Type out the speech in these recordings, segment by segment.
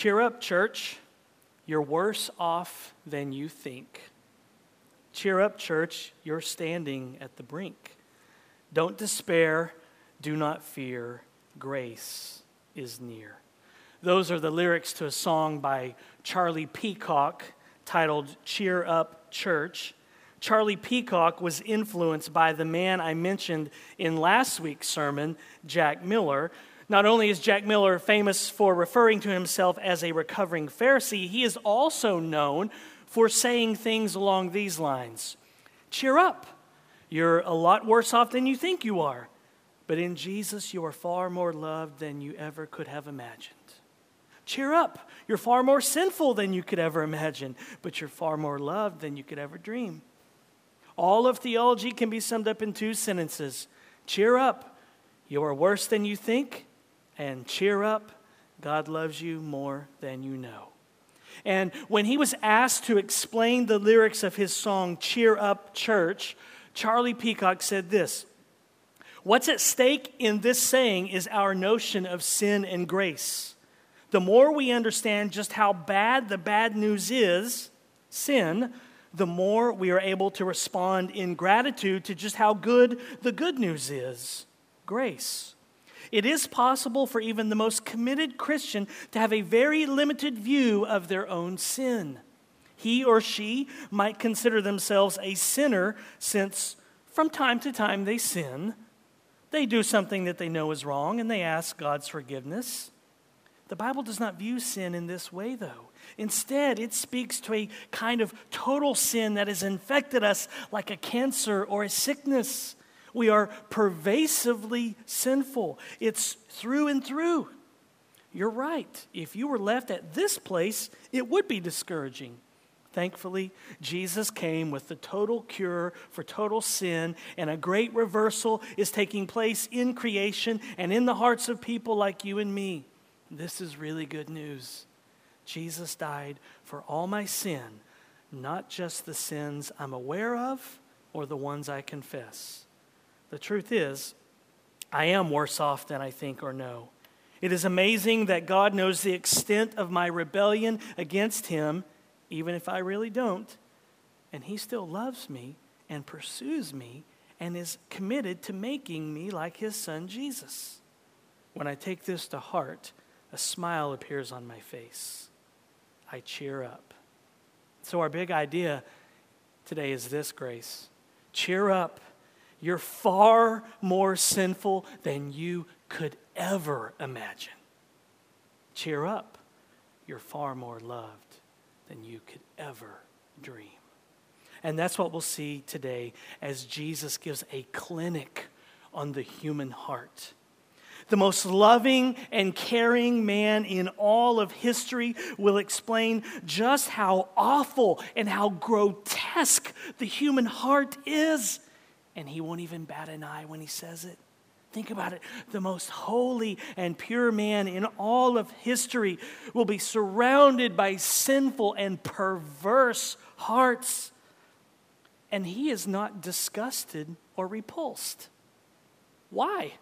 Cheer up, church. You're worse off than you think. Cheer up, church. You're standing at the brink. Don't despair. Do not fear. Grace is near. Those are the lyrics to a song by Charlie Peacock titled Cheer Up Church. Charlie Peacock was influenced by the man I mentioned in last week's sermon, Jack Miller. Not only is Jack Miller famous for referring to himself as a recovering Pharisee, he is also known for saying things along these lines Cheer up. You're a lot worse off than you think you are. But in Jesus, you are far more loved than you ever could have imagined. Cheer up. You're far more sinful than you could ever imagine, but you're far more loved than you could ever dream. All of theology can be summed up in two sentences Cheer up. You are worse than you think, and cheer up. God loves you more than you know. And when he was asked to explain the lyrics of his song, Cheer Up Church, Charlie Peacock said this What's at stake in this saying is our notion of sin and grace. The more we understand just how bad the bad news is, sin, the more we are able to respond in gratitude to just how good the good news is grace. It is possible for even the most committed Christian to have a very limited view of their own sin. He or she might consider themselves a sinner since from time to time they sin. They do something that they know is wrong and they ask God's forgiveness. The Bible does not view sin in this way, though. Instead, it speaks to a kind of total sin that has infected us like a cancer or a sickness. We are pervasively sinful, it's through and through. You're right. If you were left at this place, it would be discouraging. Thankfully, Jesus came with the total cure for total sin, and a great reversal is taking place in creation and in the hearts of people like you and me. This is really good news. Jesus died for all my sin, not just the sins I'm aware of or the ones I confess. The truth is, I am worse off than I think or know. It is amazing that God knows the extent of my rebellion against Him, even if I really don't, and He still loves me and pursues me and is committed to making me like His Son Jesus. When I take this to heart, a smile appears on my face. I cheer up. So, our big idea today is this grace cheer up. You're far more sinful than you could ever imagine. Cheer up. You're far more loved than you could ever dream. And that's what we'll see today as Jesus gives a clinic on the human heart the most loving and caring man in all of history, will explain just how awful and how grotesque the human heart is. And he won't even bat an eye when he says it. Think about it. The most holy and pure man in all of history will be surrounded by sinful and perverse hearts. And he is not disgusted or repulsed. Why?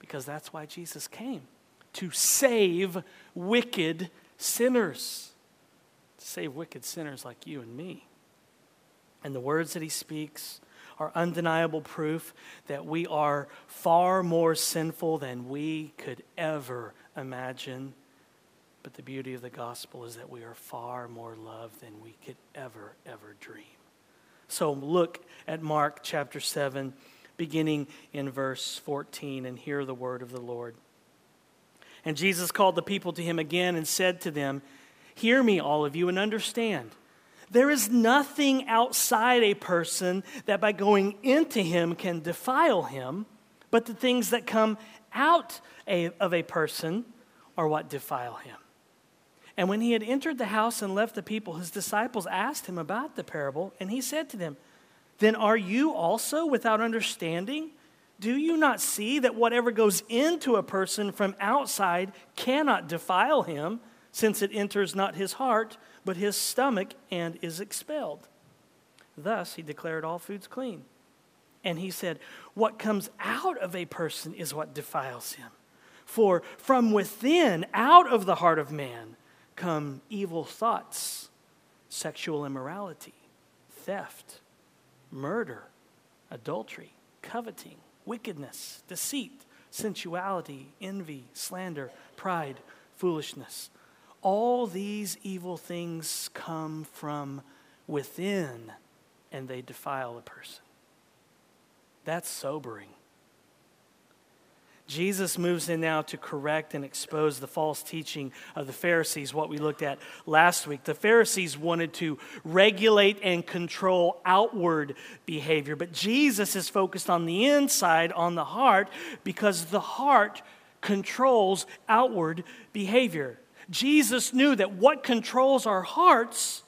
Because that's why Jesus came to save wicked sinners, to save wicked sinners like you and me. And the words that he speaks are undeniable proof that we are far more sinful than we could ever imagine. But the beauty of the gospel is that we are far more loved than we could ever, ever dream. So look at Mark chapter 7 beginning in verse 14, and hear the word of the Lord. And Jesus called the people to him again and said to them, Hear me, all of you, and understand. There is nothing outside a person that by going into him can defile him, but the things that come out of a person are what defile him. And when he had entered the house and left the people, his disciples asked him about the parable, and he said to them, then are you also without understanding? Do you not see that whatever goes into a person from outside cannot defile him, since it enters not his heart, but his stomach, and is expelled? Thus he declared all foods clean. And he said, What comes out of a person is what defiles him. For from within, out of the heart of man, come evil thoughts, sexual immorality, theft, murder, adultery, coveting, wickedness, deceit, sensuality, envy, slander, pride, foolishness. All these evil things come from within and they defile a person. That's sobering. Jesus moves in now to correct and expose the false teaching of the Pharisees, what we looked at last week. The Pharisees wanted to regulate and control outward behavior, but Jesus is focused on the inside, on the heart, because the heart controls outward behavior. Jesus knew that what controls our hearts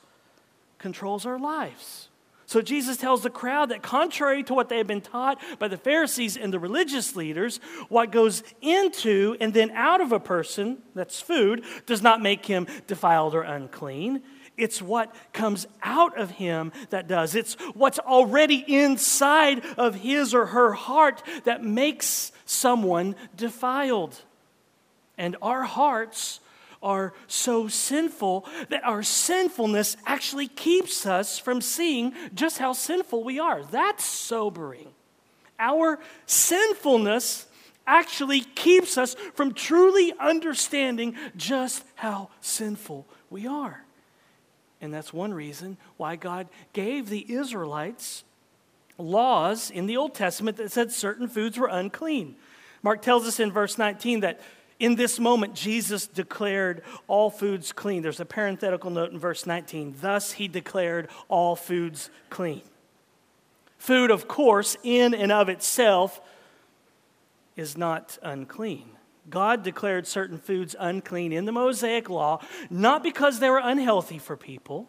controls our lives. So Jesus tells the crowd that, contrary to what they had been taught by the Pharisees and the religious leaders, what goes into and then out of a person, that's food, does not make him defiled or unclean. It's what comes out of him that does. It's what's already inside of his or her heart that makes someone defiled. And our hearts are so sinful that our sinfulness actually keeps us from seeing just how sinful we are. That's sobering. Our sinfulness actually keeps us from truly understanding just how sinful we are. And that's one reason why God gave the Israelites laws in the Old Testament that said certain foods were unclean. Mark tells us in verse 19 that in this moment, Jesus declared all foods clean. There's a parenthetical note in verse 19. Thus, he declared all foods clean. Food, of course, in and of itself, is not unclean. God declared certain foods unclean in the Mosaic law, not because they were unhealthy for people.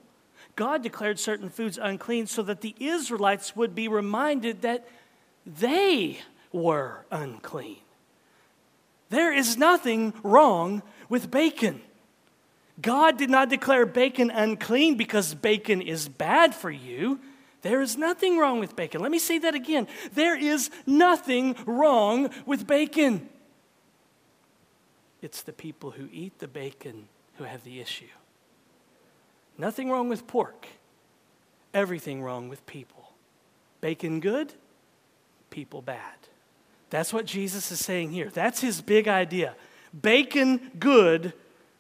God declared certain foods unclean so that the Israelites would be reminded that they were unclean. There is nothing wrong with bacon. God did not declare bacon unclean because bacon is bad for you. There is nothing wrong with bacon. Let me say that again. There is nothing wrong with bacon. It's the people who eat the bacon who have the issue. Nothing wrong with pork, everything wrong with people. Bacon good, people bad. That's what Jesus is saying here. That's his big idea. Bacon good,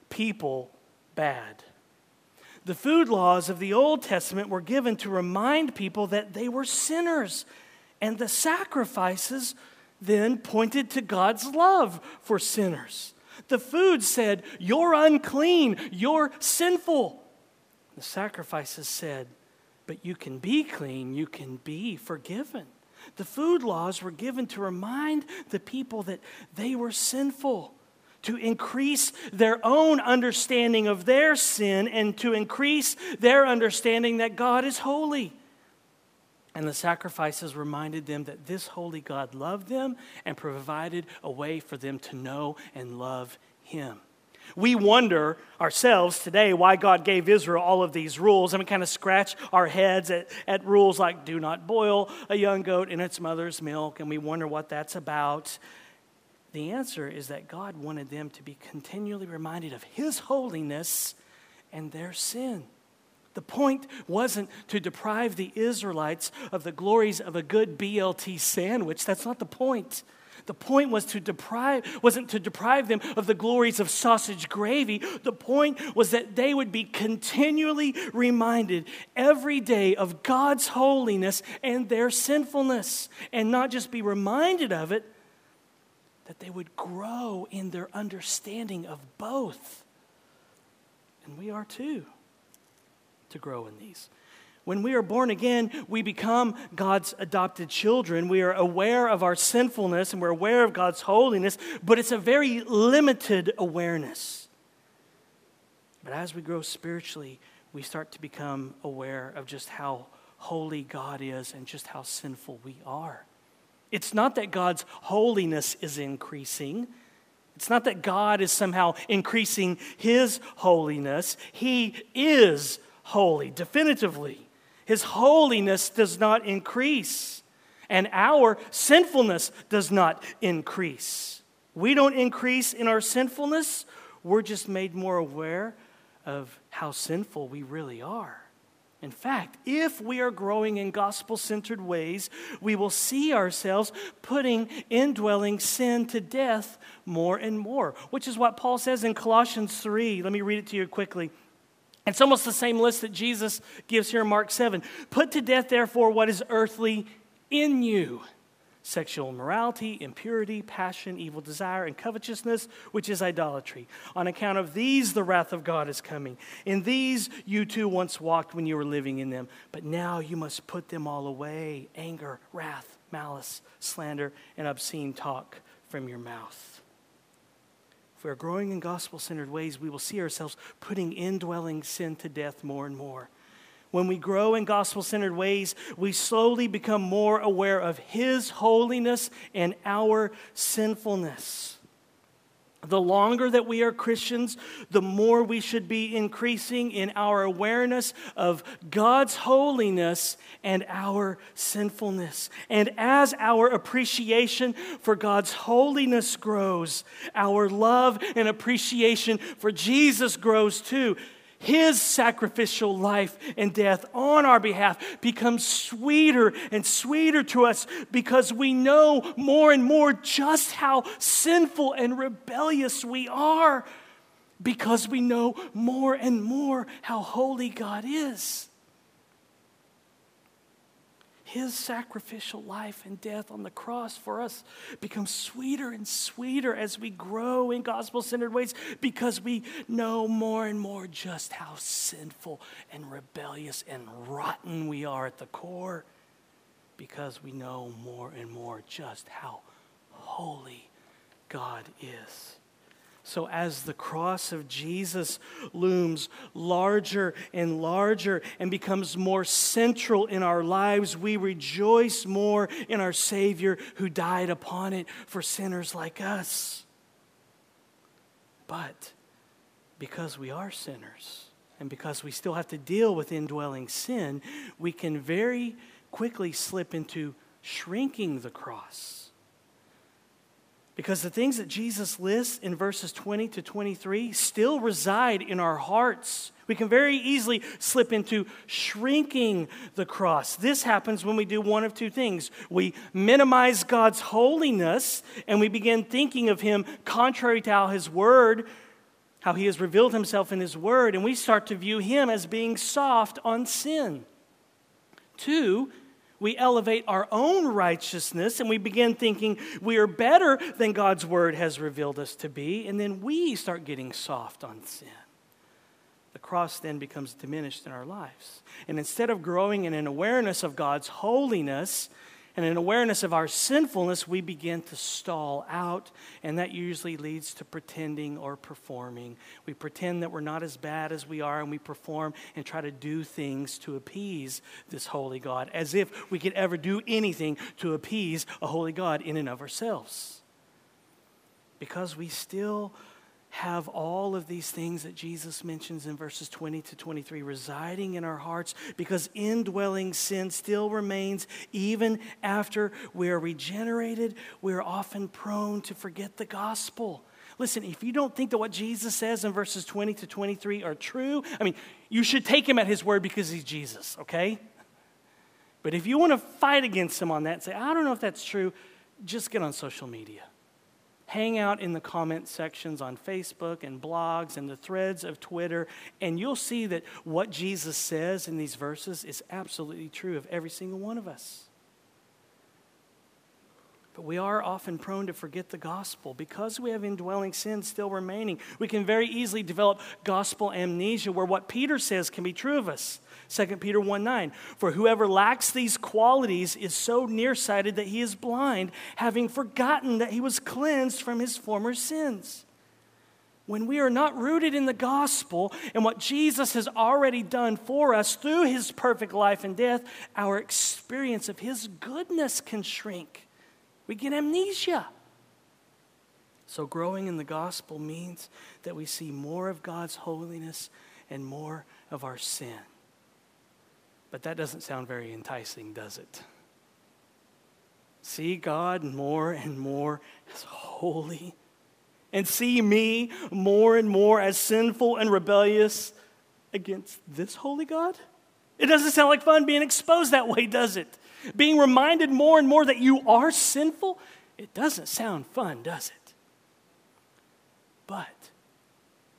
people bad. The food laws of the Old Testament were given to remind people that they were sinners, and the sacrifices then pointed to God's love for sinners. The food said, You're unclean, you're sinful. The sacrifices said, But you can be clean, you can be forgiven. The food laws were given to remind the people that they were sinful, to increase their own understanding of their sin, and to increase their understanding that God is holy. And the sacrifices reminded them that this holy God loved them and provided a way for them to know and love Him. We wonder ourselves today why God gave Israel all of these rules, and we kind of scratch our heads at, at rules like do not boil a young goat in its mother's milk, and we wonder what that's about. The answer is that God wanted them to be continually reminded of His holiness and their sin. The point wasn't to deprive the Israelites of the glories of a good BLT sandwich. That's not the point. The point was to deprive, wasn't to deprive them of the glories of sausage gravy. The point was that they would be continually reminded every day of God's holiness and their sinfulness. And not just be reminded of it, that they would grow in their understanding of both. And we are too to grow in these. When we are born again, we become God's adopted children. We are aware of our sinfulness and we're aware of God's holiness, but it's a very limited awareness. But as we grow spiritually, we start to become aware of just how holy God is and just how sinful we are. It's not that God's holiness is increasing. It's not that God is somehow increasing his holiness. He is holy, definitively. His holiness does not increase, and our sinfulness does not increase. We don't increase in our sinfulness, we're just made more aware of how sinful we really are. In fact, if we are growing in gospel centered ways, we will see ourselves putting indwelling sin to death more and more, which is what Paul says in Colossians 3. Let me read it to you quickly. It's almost the same list that Jesus gives here in Mark 7. Put to death, therefore, what is earthly in you sexual immorality, impurity, passion, evil desire, and covetousness, which is idolatry. On account of these, the wrath of God is coming. In these, you too once walked when you were living in them, but now you must put them all away anger, wrath, malice, slander, and obscene talk from your mouth. If we are growing in gospel centered ways, we will see ourselves putting indwelling sin to death more and more. When we grow in gospel centered ways, we slowly become more aware of His holiness and our sinfulness. The longer that we are Christians, the more we should be increasing in our awareness of God's holiness and our sinfulness. And as our appreciation for God's holiness grows, our love and appreciation for Jesus grows too his sacrificial life and death on our behalf becomes sweeter and sweeter to us because we know more and more just how sinful and rebellious we are because we know more and more how holy God is. His sacrificial life and death on the cross for us becomes sweeter and sweeter as we grow in gospel centered ways because we know more and more just how sinful and rebellious and rotten we are at the core because we know more and more just how holy God is. So, as the cross of Jesus looms larger and larger and becomes more central in our lives, we rejoice more in our Savior who died upon it for sinners like us. But because we are sinners and because we still have to deal with indwelling sin, we can very quickly slip into shrinking the cross because the things that Jesus lists in verses 20 to 23 still reside in our hearts. We can very easily slip into shrinking the cross. This happens when we do one of two things. We minimize God's holiness and we begin thinking of Him contrary to how His Word, how He has revealed Himself in His Word, and we start to view Him as being soft on sin. Two, we elevate our own righteousness and we begin thinking we are better than God's word has revealed us to be, and then we start getting soft on sin. The cross then becomes diminished in our lives. And instead of growing in an awareness of God's holiness, and an awareness of our sinfulness, we begin to stall out, and that usually leads to pretending or performing. We pretend that we're not as bad as we are, and we perform and try to do things to appease this holy God, as if we could ever do anything to appease a holy God in and of ourselves. Because we still have all of these things that Jesus mentions in verses 20 to 23 residing in our hearts because indwelling sin still remains even after we are regenerated. We are often prone to forget the gospel. Listen, if you don't think that what Jesus says in verses 20 to 23 are true, I mean, you should take him at his word because he's Jesus, okay? But if you want to fight against him on that and say, I don't know if that's true, just get on social media hang out in the comment sections on Facebook and blogs and the threads of Twitter, and you'll see that what Jesus says in these verses is absolutely true of every single one of us. But we are often prone to forget the gospel. Because we have indwelling sin still remaining, we can very easily develop gospel amnesia where what Peter says can be true of us. 2 Peter 1 9. For whoever lacks these qualities is so nearsighted that he is blind, having forgotten that he was cleansed from his former sins. When we are not rooted in the gospel and what Jesus has already done for us through his perfect life and death, our experience of his goodness can shrink. We get amnesia. So, growing in the gospel means that we see more of God's holiness and more of our sin. But that doesn't sound very enticing, does it? See God more and more as holy and see me more and more as sinful and rebellious against this holy God? It doesn't sound like fun being exposed that way, does it? Being reminded more and more that you are sinful, it doesn't sound fun, does it? But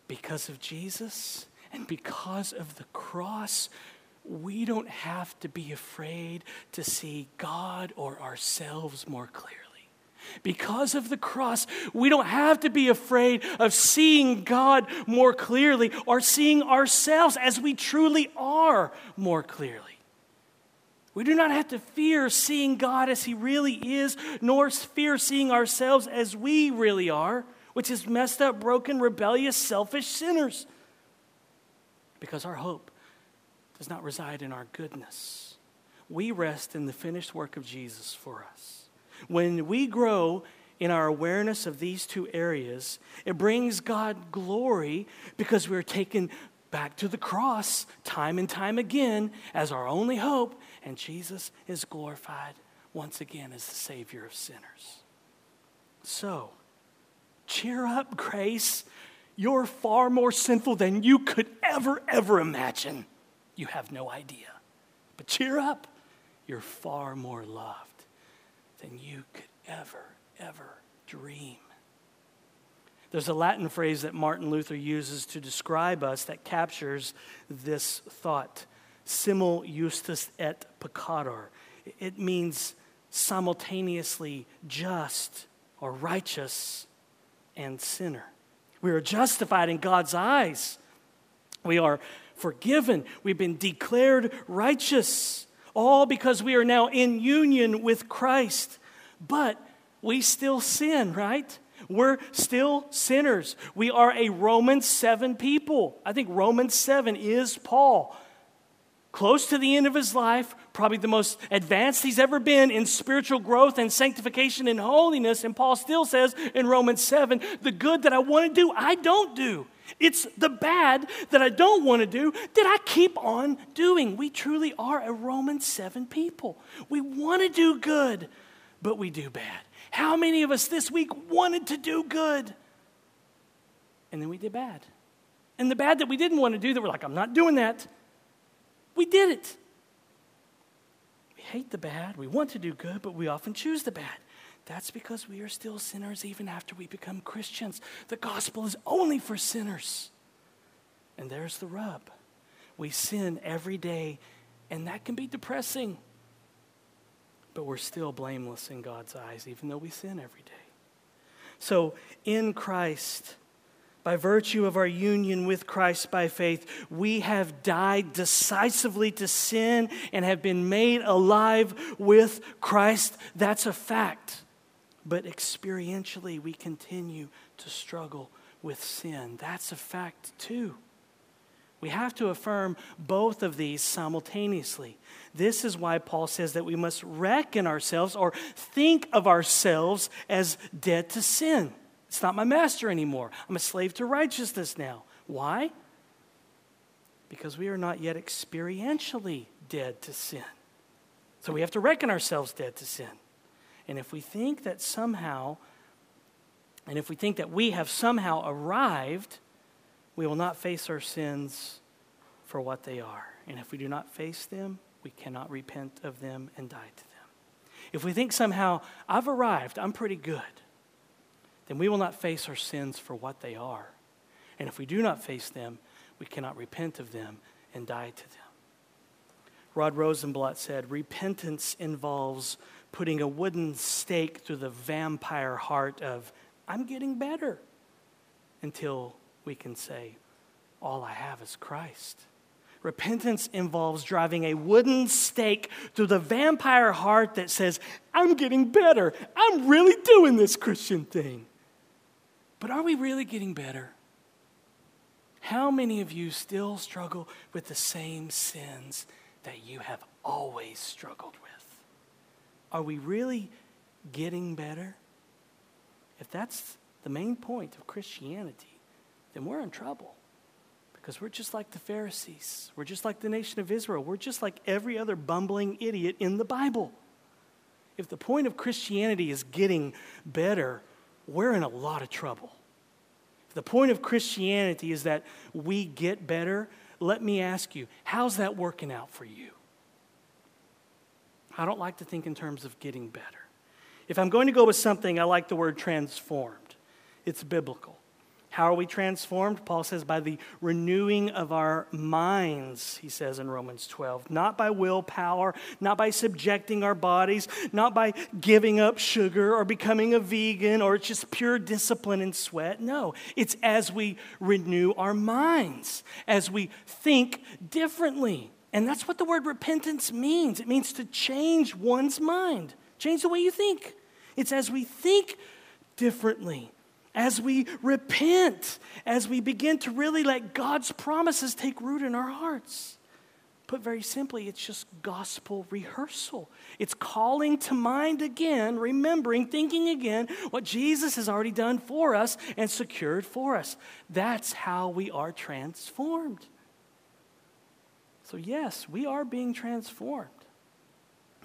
because of Jesus and because of the cross, we don't have to be afraid to see God or ourselves more clearly. Because of the cross, we don't have to be afraid of seeing God more clearly or seeing ourselves as we truly are more clearly. We do not have to fear seeing God as He really is, nor fear seeing ourselves as we really are, which is messed up, broken, rebellious, selfish sinners. Because our hope does not reside in our goodness. We rest in the finished work of Jesus for us. When we grow in our awareness of these two areas, it brings God glory because we're taken back to the cross time and time again as our only hope, and Jesus is glorified once again as the Savior of sinners. So, cheer up, Grace. You're far more sinful than you could ever, ever imagine. You have no idea. But cheer up. You're far more loved than you could ever, ever dream. There's a Latin phrase that Martin Luther uses to describe us that captures this thought simul justus et peccator. It means simultaneously just or righteous and sinner. We are justified in God's eyes. We are forgiven. We've been declared righteous, all because we are now in union with Christ. But we still sin, right? We're still sinners. We are a Romans 7 people. I think Romans 7 is Paul. Close to the end of his life, probably the most advanced he's ever been in spiritual growth and sanctification and holiness. And Paul still says in Romans 7 the good that I want to do, I don't do. It's the bad that I don't want to do that I keep on doing. We truly are a Romans 7 people. We want to do good, but we do bad. How many of us this week wanted to do good? And then we did bad. And the bad that we didn't want to do, that we're like, I'm not doing that, we did it. We hate the bad, we want to do good, but we often choose the bad. That's because we are still sinners even after we become Christians. The gospel is only for sinners. And there's the rub. We sin every day, and that can be depressing. But we're still blameless in God's eyes, even though we sin every day. So, in Christ, by virtue of our union with Christ by faith, we have died decisively to sin and have been made alive with Christ. That's a fact but experientially we continue to struggle with sin. That's a fact too. We have to affirm both of these simultaneously. This is why Paul says that we must reckon ourselves or think of ourselves as dead to sin. It's not my master anymore. I'm a slave to righteousness now. Why? Because we are not yet experientially dead to sin. So we have to reckon ourselves dead to sin. And if we think that somehow, and if we think that we have somehow arrived, we will not face our sins for what they are. And if we do not face them, we cannot repent of them and die to them. If we think somehow, I've arrived, I'm pretty good, then we will not face our sins for what they are. And if we do not face them, we cannot repent of them and die to them. Rod Rosenbladt said, Repentance involves putting a wooden stake through the vampire heart of, I'm getting better, until we can say, All I have is Christ. Repentance involves driving a wooden stake through the vampire heart that says, I'm getting better. I'm really doing this Christian thing. But are we really getting better? How many of you still struggle with the same sins that you have always struggled with? Are we really getting better? If that's the main point of Christianity, then we're in trouble. Because we're just like the Pharisees. We're just like the nation of Israel. We're just like every other bumbling idiot in the Bible. If the point of Christianity is getting better, we're in a lot of trouble. the point of Christianity is that we get better. Let me ask you, how's that working out for you? I don't like to think in terms of getting better. If I'm going to go with something, I like the word transformed. It's biblical. How are we transformed? Paul says, by the renewing of our minds, he says in Romans 12. Not by willpower, not by subjecting our bodies, not by giving up sugar or becoming a vegan or just pure discipline and sweat. No, it's as we renew our minds, as we think differently. And that's what the word repentance means it means to change one's mind, change the way you think. It's as we think differently as we repent, as we begin to really let God's promises take root in our hearts. Put very simply, it's just gospel rehearsal. It's calling to mind again, remembering, thinking again what Jesus has already done for us and secured for us. That's how we are transformed. So, yes, we are being transformed.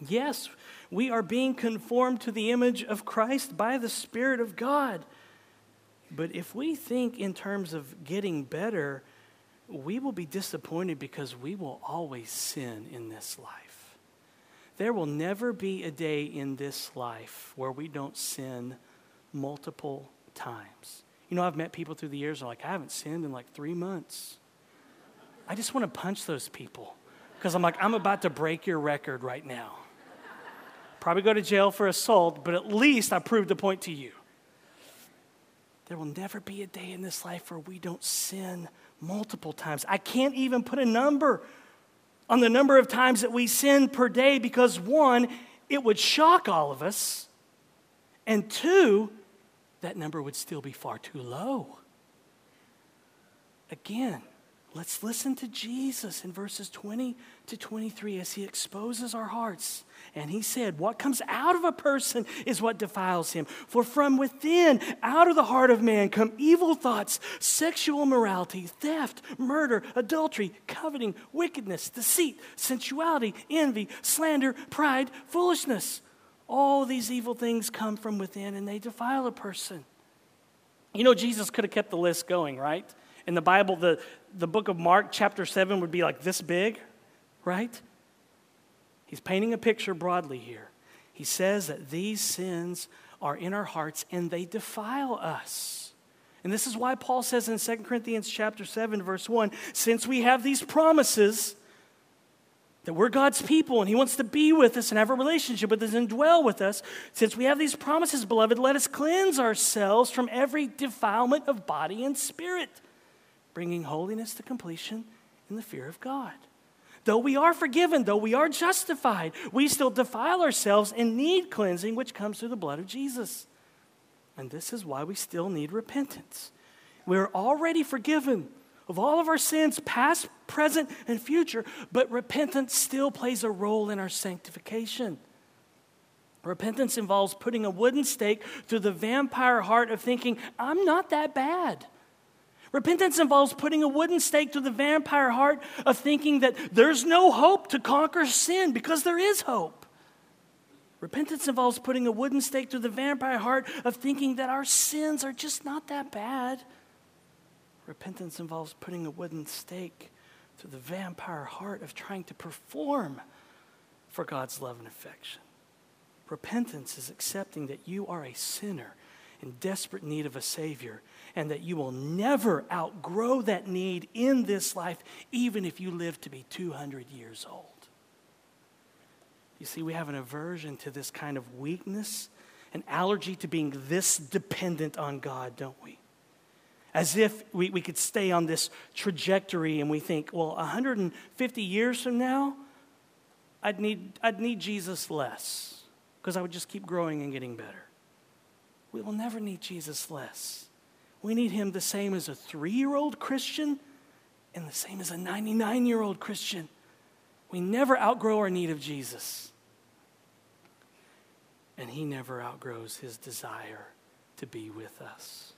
Yes, we are being conformed to the image of Christ by the Spirit of God. But if we think in terms of getting better, we will be disappointed because we will always sin in this life. There will never be a day in this life where we don't sin multiple times. You know, I've met people through the years are like, I haven't sinned in like three months. I just want to punch those people because I'm like, I'm about to break your record right now. Probably go to jail for assault, but at least I proved a point to you. There will never be a day in this life where we don't sin multiple times. I can't even put a number on the number of times that we sin per day because, one, it would shock all of us, and two, that number would still be far too low. Again, Let's listen to Jesus in verses 20 to 23 as he exposes our hearts. And he said, What comes out of a person is what defiles him. For from within, out of the heart of man, come evil thoughts, sexual morality, theft, murder, adultery, coveting, wickedness, deceit, sensuality, envy, slander, pride, foolishness. All these evil things come from within and they defile a person. You know, Jesus could have kept the list going, right? In the Bible, the, the book of Mark, chapter 7, would be like this big, right? He's painting a picture broadly here. He says that these sins are in our hearts and they defile us. And this is why Paul says in 2 Corinthians chapter 7 verse 1, since we have these promises that we're God's people and he wants to be with us and have a relationship with us and dwell with us, since we have these promises, beloved, let us cleanse ourselves from every defilement of body and spirit bringing holiness to completion in the fear of God. Though we are forgiven, though we are justified, we still defile ourselves and need cleansing, which comes through the blood of Jesus. And this is why we still need repentance. We're already forgiven of all of our sins, past, present, and future, but repentance still plays a role in our sanctification. Repentance involves putting a wooden stake through the vampire heart of thinking, I'm not that bad. Repentance involves putting a wooden stake to the vampire heart of thinking that there's no hope to conquer sin because there is hope. Repentance involves putting a wooden stake to the vampire heart of thinking that our sins are just not that bad. Repentance involves putting a wooden stake to the vampire heart of trying to perform for God's love and affection. Repentance is accepting that you are a sinner in desperate need of a Savior and that you will never outgrow that need in this life, even if you live to be 200 years old. You see, we have an aversion to this kind of weakness, an allergy to being this dependent on God, don't we? As if we, we could stay on this trajectory and we think, well, 150 years from now, I'd need, I'd need Jesus less because I would just keep growing and getting better. We will never need Jesus less. We need him the same as a three year old Christian and the same as a 99 year old Christian. We never outgrow our need of Jesus. And he never outgrows his desire to be with us.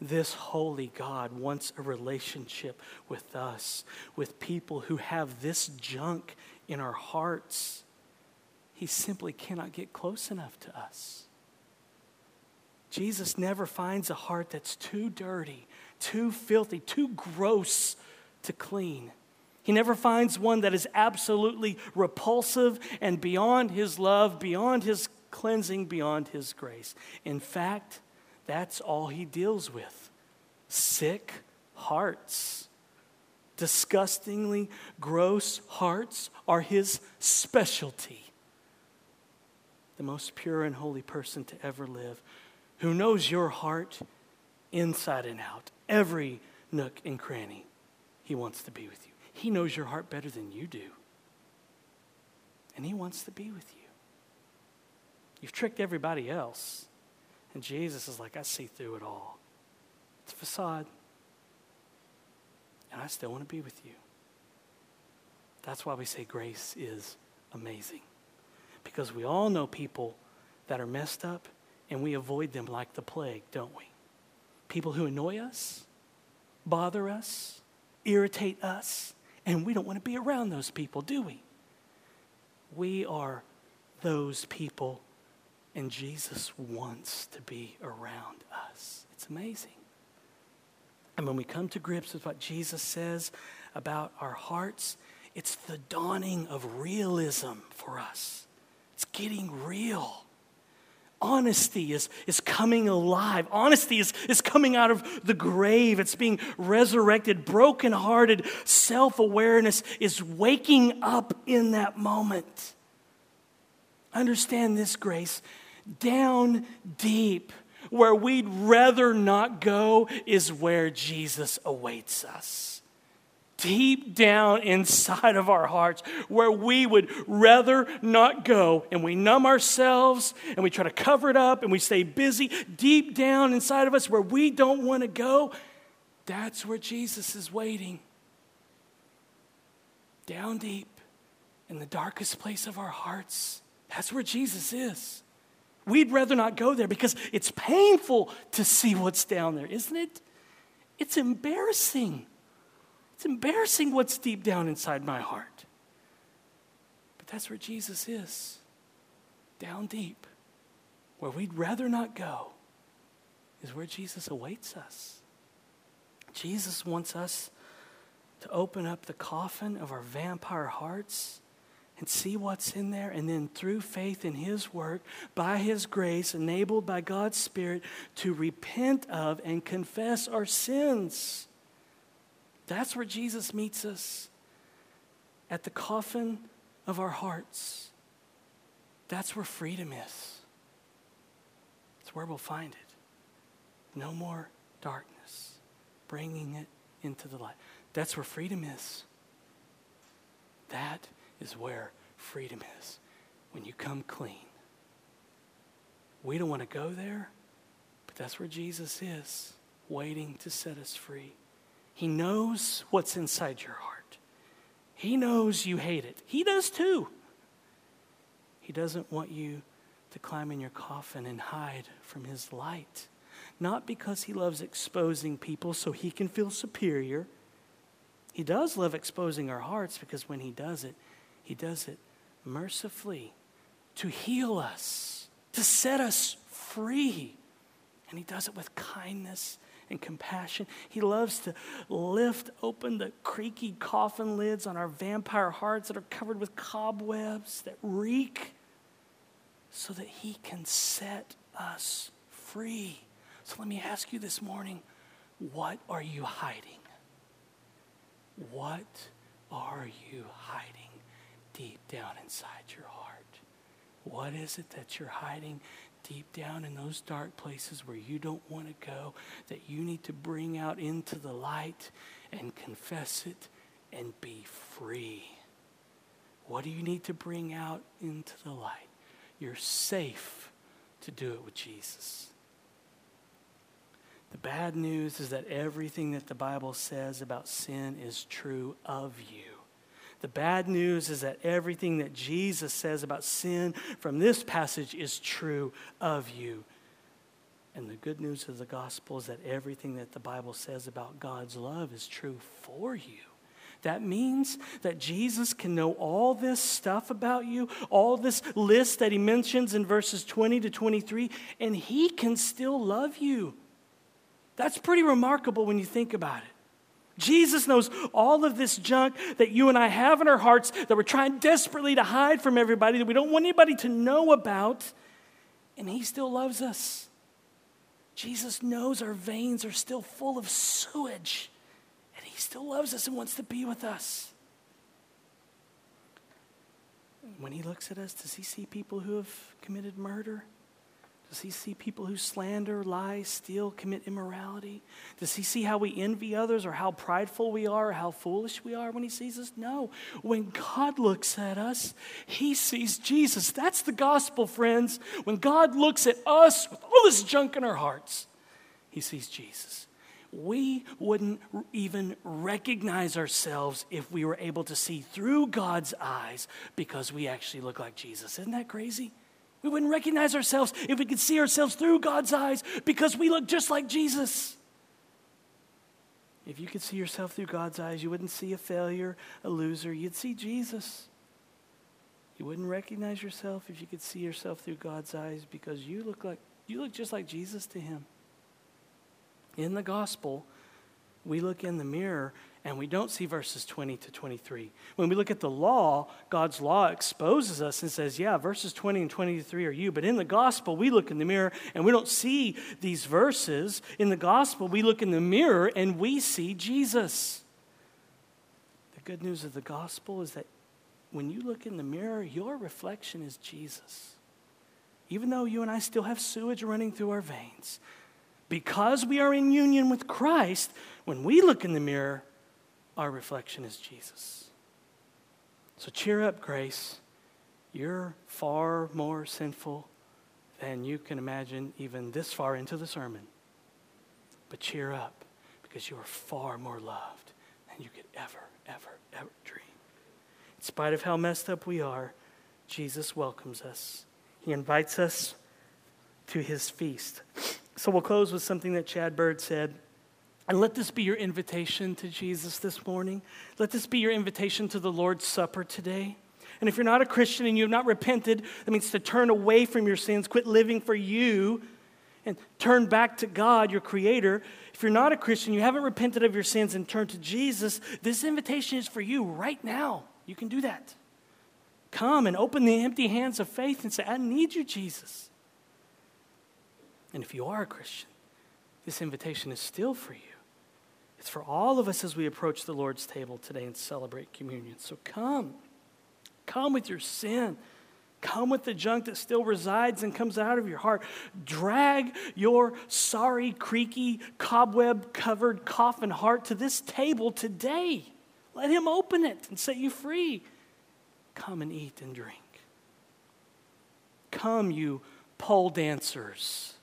This holy God wants a relationship with us, with people who have this junk in our hearts. He simply cannot get close enough to us. Jesus never finds a heart that's too dirty, too filthy, too gross to clean. He never finds one that is absolutely repulsive and beyond his love, beyond his cleansing, beyond his grace. In fact, that's all he deals with sick hearts. Disgustingly gross hearts are his specialty. The most pure and holy person to ever live, who knows your heart inside and out, every nook and cranny. He wants to be with you. He knows your heart better than you do. And He wants to be with you. You've tricked everybody else. And Jesus is like, I see through it all. It's a facade. And I still want to be with you. That's why we say grace is amazing. Because we all know people that are messed up and we avoid them like the plague, don't we? People who annoy us, bother us, irritate us, and we don't want to be around those people, do we? We are those people, and Jesus wants to be around us. It's amazing. And when we come to grips with what Jesus says about our hearts, it's the dawning of realism for us. It's getting real honesty is, is coming alive. Honesty is, is coming out of the grave. It's being resurrected. Brokenhearted self awareness is waking up in that moment. Understand this, Grace. Down deep, where we'd rather not go, is where Jesus awaits us deep down inside of our hearts where we would rather not go. And we numb ourselves and we try to cover it up and we stay busy deep down inside of us where we don't want to go. That's where Jesus is waiting. Down deep in the darkest place of our hearts. That's where Jesus is. We'd rather not go there because it's painful to see what's down there isn't it? It's embarrassing it's embarrassing what's deep down inside my heart. But that's where Jesus is, down deep. Where we'd rather not go is where Jesus awaits us. Jesus wants us to open up the coffin of our vampire hearts and see what's in there, and then through faith in His work, by His grace, enabled by God's Spirit, to repent of and confess our sins. That's where Jesus meets us at the coffin of our hearts. That's where freedom is. It's where we'll find it. No more darkness, bringing it into the light. That's where freedom is. That is where freedom is when you come clean. We don't want to go there, but that's where Jesus is, waiting to set us free. He knows what's inside your heart. He knows you hate it. He does too. He doesn't want you to climb in your coffin and hide from His light. Not because He loves exposing people so He can feel superior. He does love exposing our hearts because when He does it, He does it mercifully to heal us, to set us free. And He does it with kindness and compassion. He loves to lift open the creaky coffin lids on our vampire hearts that are covered with cobwebs that reek so that He can set us free. So let me ask you this morning what are you hiding? What are you hiding deep down inside your heart? What is it that you're hiding deep down in those dark places where you don't want to go that you need to bring out into the light and confess it and be free. What do you need to bring out into the light? You're safe to do it with Jesus. The bad news is that everything that the Bible says about sin is true of you. The bad news is that everything that Jesus says about sin from this passage is true of you. And the good news of the gospel is that everything that the Bible says about God's love is true for you. That means that Jesus can know all this stuff about you, all this list that he mentions in verses 20 to 23, and he can still love you. That's pretty remarkable when you think about it. Jesus knows all of this junk that you and I have in our hearts that we're trying desperately to hide from everybody, that we don't want anybody to know about, and He still loves us. Jesus knows our veins are still full of sewage, and He still loves us and wants to be with us. When He looks at us, does He see people who have committed murder? Does he see people who slander, lie, steal, commit immorality? Does he see how we envy others or how prideful we are or how foolish we are when he sees us? No. When God looks at us, he sees Jesus. That's the gospel, friends. When God looks at us with all this junk in our hearts, he sees Jesus. We wouldn't even recognize ourselves if we were able to see through God's eyes because we actually look like Jesus. Isn't that crazy? We wouldn't recognize ourselves if we could see ourselves through God's eyes because we look just like Jesus. If you could see yourself through God's eyes, you wouldn't see a failure, a loser. You'd see Jesus. You wouldn't recognize yourself if you could see yourself through God's eyes because you look like you look just like Jesus to him. In the gospel, we look in the mirror and we don't see verses 20 to 23. When we look at the law, God's law exposes us and says, yeah, verses 20 and 23 are you. But in the gospel, we look in the mirror and we don't see these verses. In the gospel, we look in the mirror and we see Jesus. The good news of the gospel is that when you look in the mirror, your reflection is Jesus. Even though you and I still have sewage running through our veins, because we are in union with Christ, when we look in the mirror, our reflection is Jesus. So cheer up, Grace. You're far more sinful than you can imagine, even this far into the sermon. But cheer up, because you are far more loved than you could ever, ever, ever dream. In spite of how messed up we are, Jesus welcomes us. He invites us to his feast. So we'll close with something that Chad Bird said. And let this be your invitation to Jesus this morning. Let this be your invitation to the Lord's Supper today. And if you're not a Christian and you have not repented, that means to turn away from your sins, quit living for you, and turn back to God, your Creator. If you're not a Christian, you haven't repented of your sins and turned to Jesus, this invitation is for you right now. You can do that. Come and open the empty hands of faith and say, I need you, Jesus. And if you are a Christian, this invitation is still for you. It's for all of us as we approach the Lord's table today and celebrate communion. So come. Come with your sin. Come with the junk that still resides and comes out of your heart. Drag your sorry, creaky, cobweb covered coffin heart to this table today. Let Him open it and set you free. Come and eat and drink. Come, you pole dancers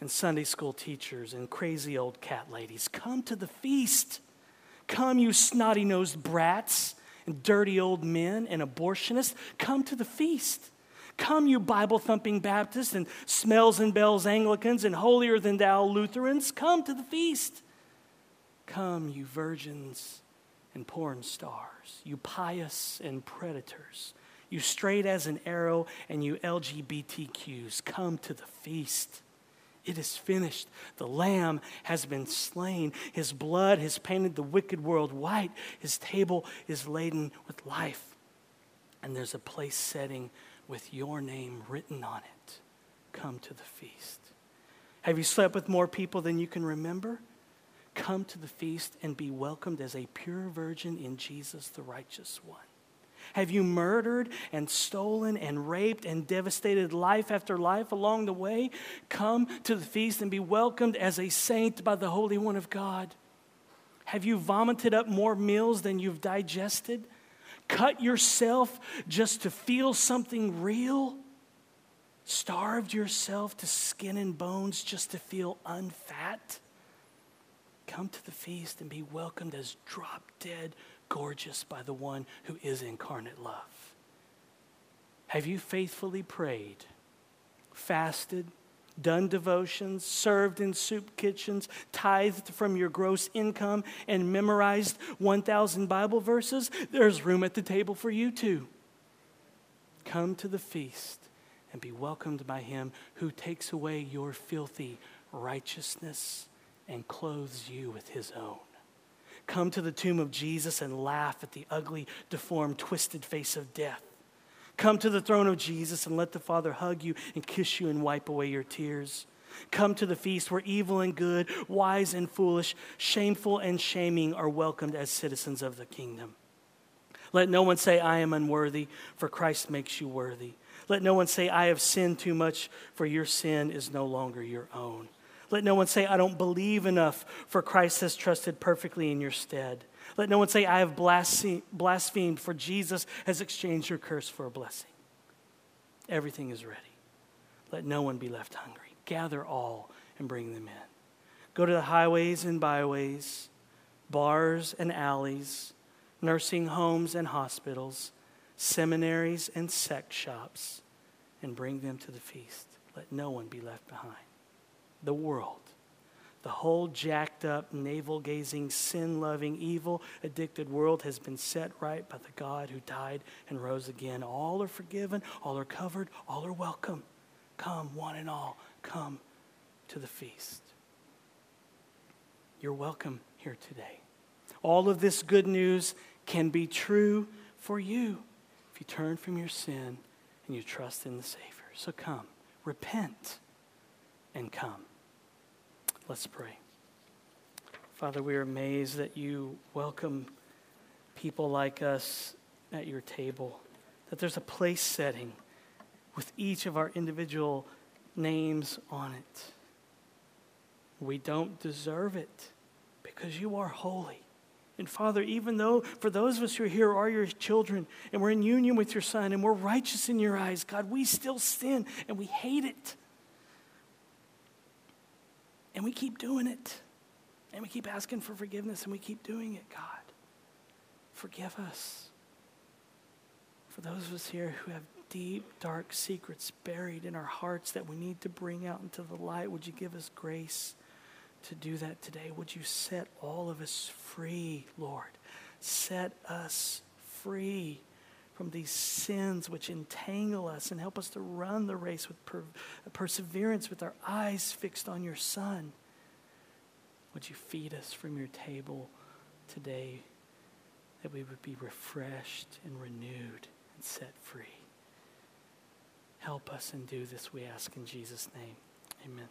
and Sunday school teachers and crazy old cat ladies. Come to the feast. Come, you snotty nosed brats and dirty old men and abortionists. Come to the feast. Come, you Bible thumping Baptists and smells and bells Anglicans and holier than thou Lutherans. Come to the feast. Come, you virgins and porn stars, you pious and predators, you straight as an arrow, and you LGBTQs. Come to the feast. It is finished. The Lamb has been slain. His blood has painted the wicked world white. His table is laden with life. And there's a place setting with your name written on it. Come to the feast. Have you slept with more people than you can remember? Come to the feast and be welcomed as a pure virgin in Jesus, the righteous one. Have you murdered and stolen and raped and devastated life after life along the way? Come to the feast and be welcomed as a saint by the Holy One of God. Have you vomited up more meals than you've digested? Cut yourself just to feel something real? Starved yourself to skin and bones just to feel unfat? Come to the feast and be welcomed as drop dead gorgeous by the one who is incarnate love. Have you faithfully prayed, fasted, done devotions, served in soup kitchens, tithed from your gross income, and memorized 1,000 Bible verses, there's room at the table for you too. Come to the feast and be welcomed by him who takes away your filthy righteousness and clothes you with his own. Come to the tomb of Jesus and laugh at the ugly, deformed, twisted face of death. Come to the throne of Jesus and let the Father hug you and kiss you and wipe away your tears. Come to the feast where evil and good, wise and foolish, shameful and shaming are welcomed as citizens of the kingdom. Let no one say, I am unworthy, for Christ makes you worthy. Let no one say, I have sinned too much, for your sin is no longer your own. Let no one say, I don't believe enough, for Christ has trusted perfectly in your stead. Let no one say, I have blasphemed, for Jesus has exchanged your curse for a blessing. Everything is ready. Let no one be left hungry. Gather all and bring them in. Go to the highways and byways, bars and alleys, nursing homes and hospitals, seminaries and sex shops, and bring them to the feast. Let no one be left behind the world. The whole jacked up, navel gazing, sin loving, evil addicted world has been set right by the God who died and rose again. All are forgiven, all are covered, all are welcome. Come, one and all, come to the feast. You're welcome here today. All of this good news can be true for you if you turn from your sin and you trust in the Savior. So come, repent, and come. Let's pray. Father, we are amazed that you welcome people like us at your table, that there's a place setting with each of our individual names on it. We don't deserve it because you are holy. And Father, even though for those of us who are here are your children and we're in union with your Son and we're righteous in your eyes, God, we still sin and we hate it. And we keep doing it. And we keep asking for forgiveness and we keep doing it, God. Forgive us. For those of us here who have deep, dark secrets buried in our hearts that we need to bring out into the light, would you give us grace to do that today? Would you set all of us free, Lord? Set us free from these sins which entangle us and help us to run the race with per- perseverance with our eyes fixed on your Son. Would you feed us from your table today that we would be refreshed and renewed and set free? Help us and do this, we ask in Jesus' name. Amen.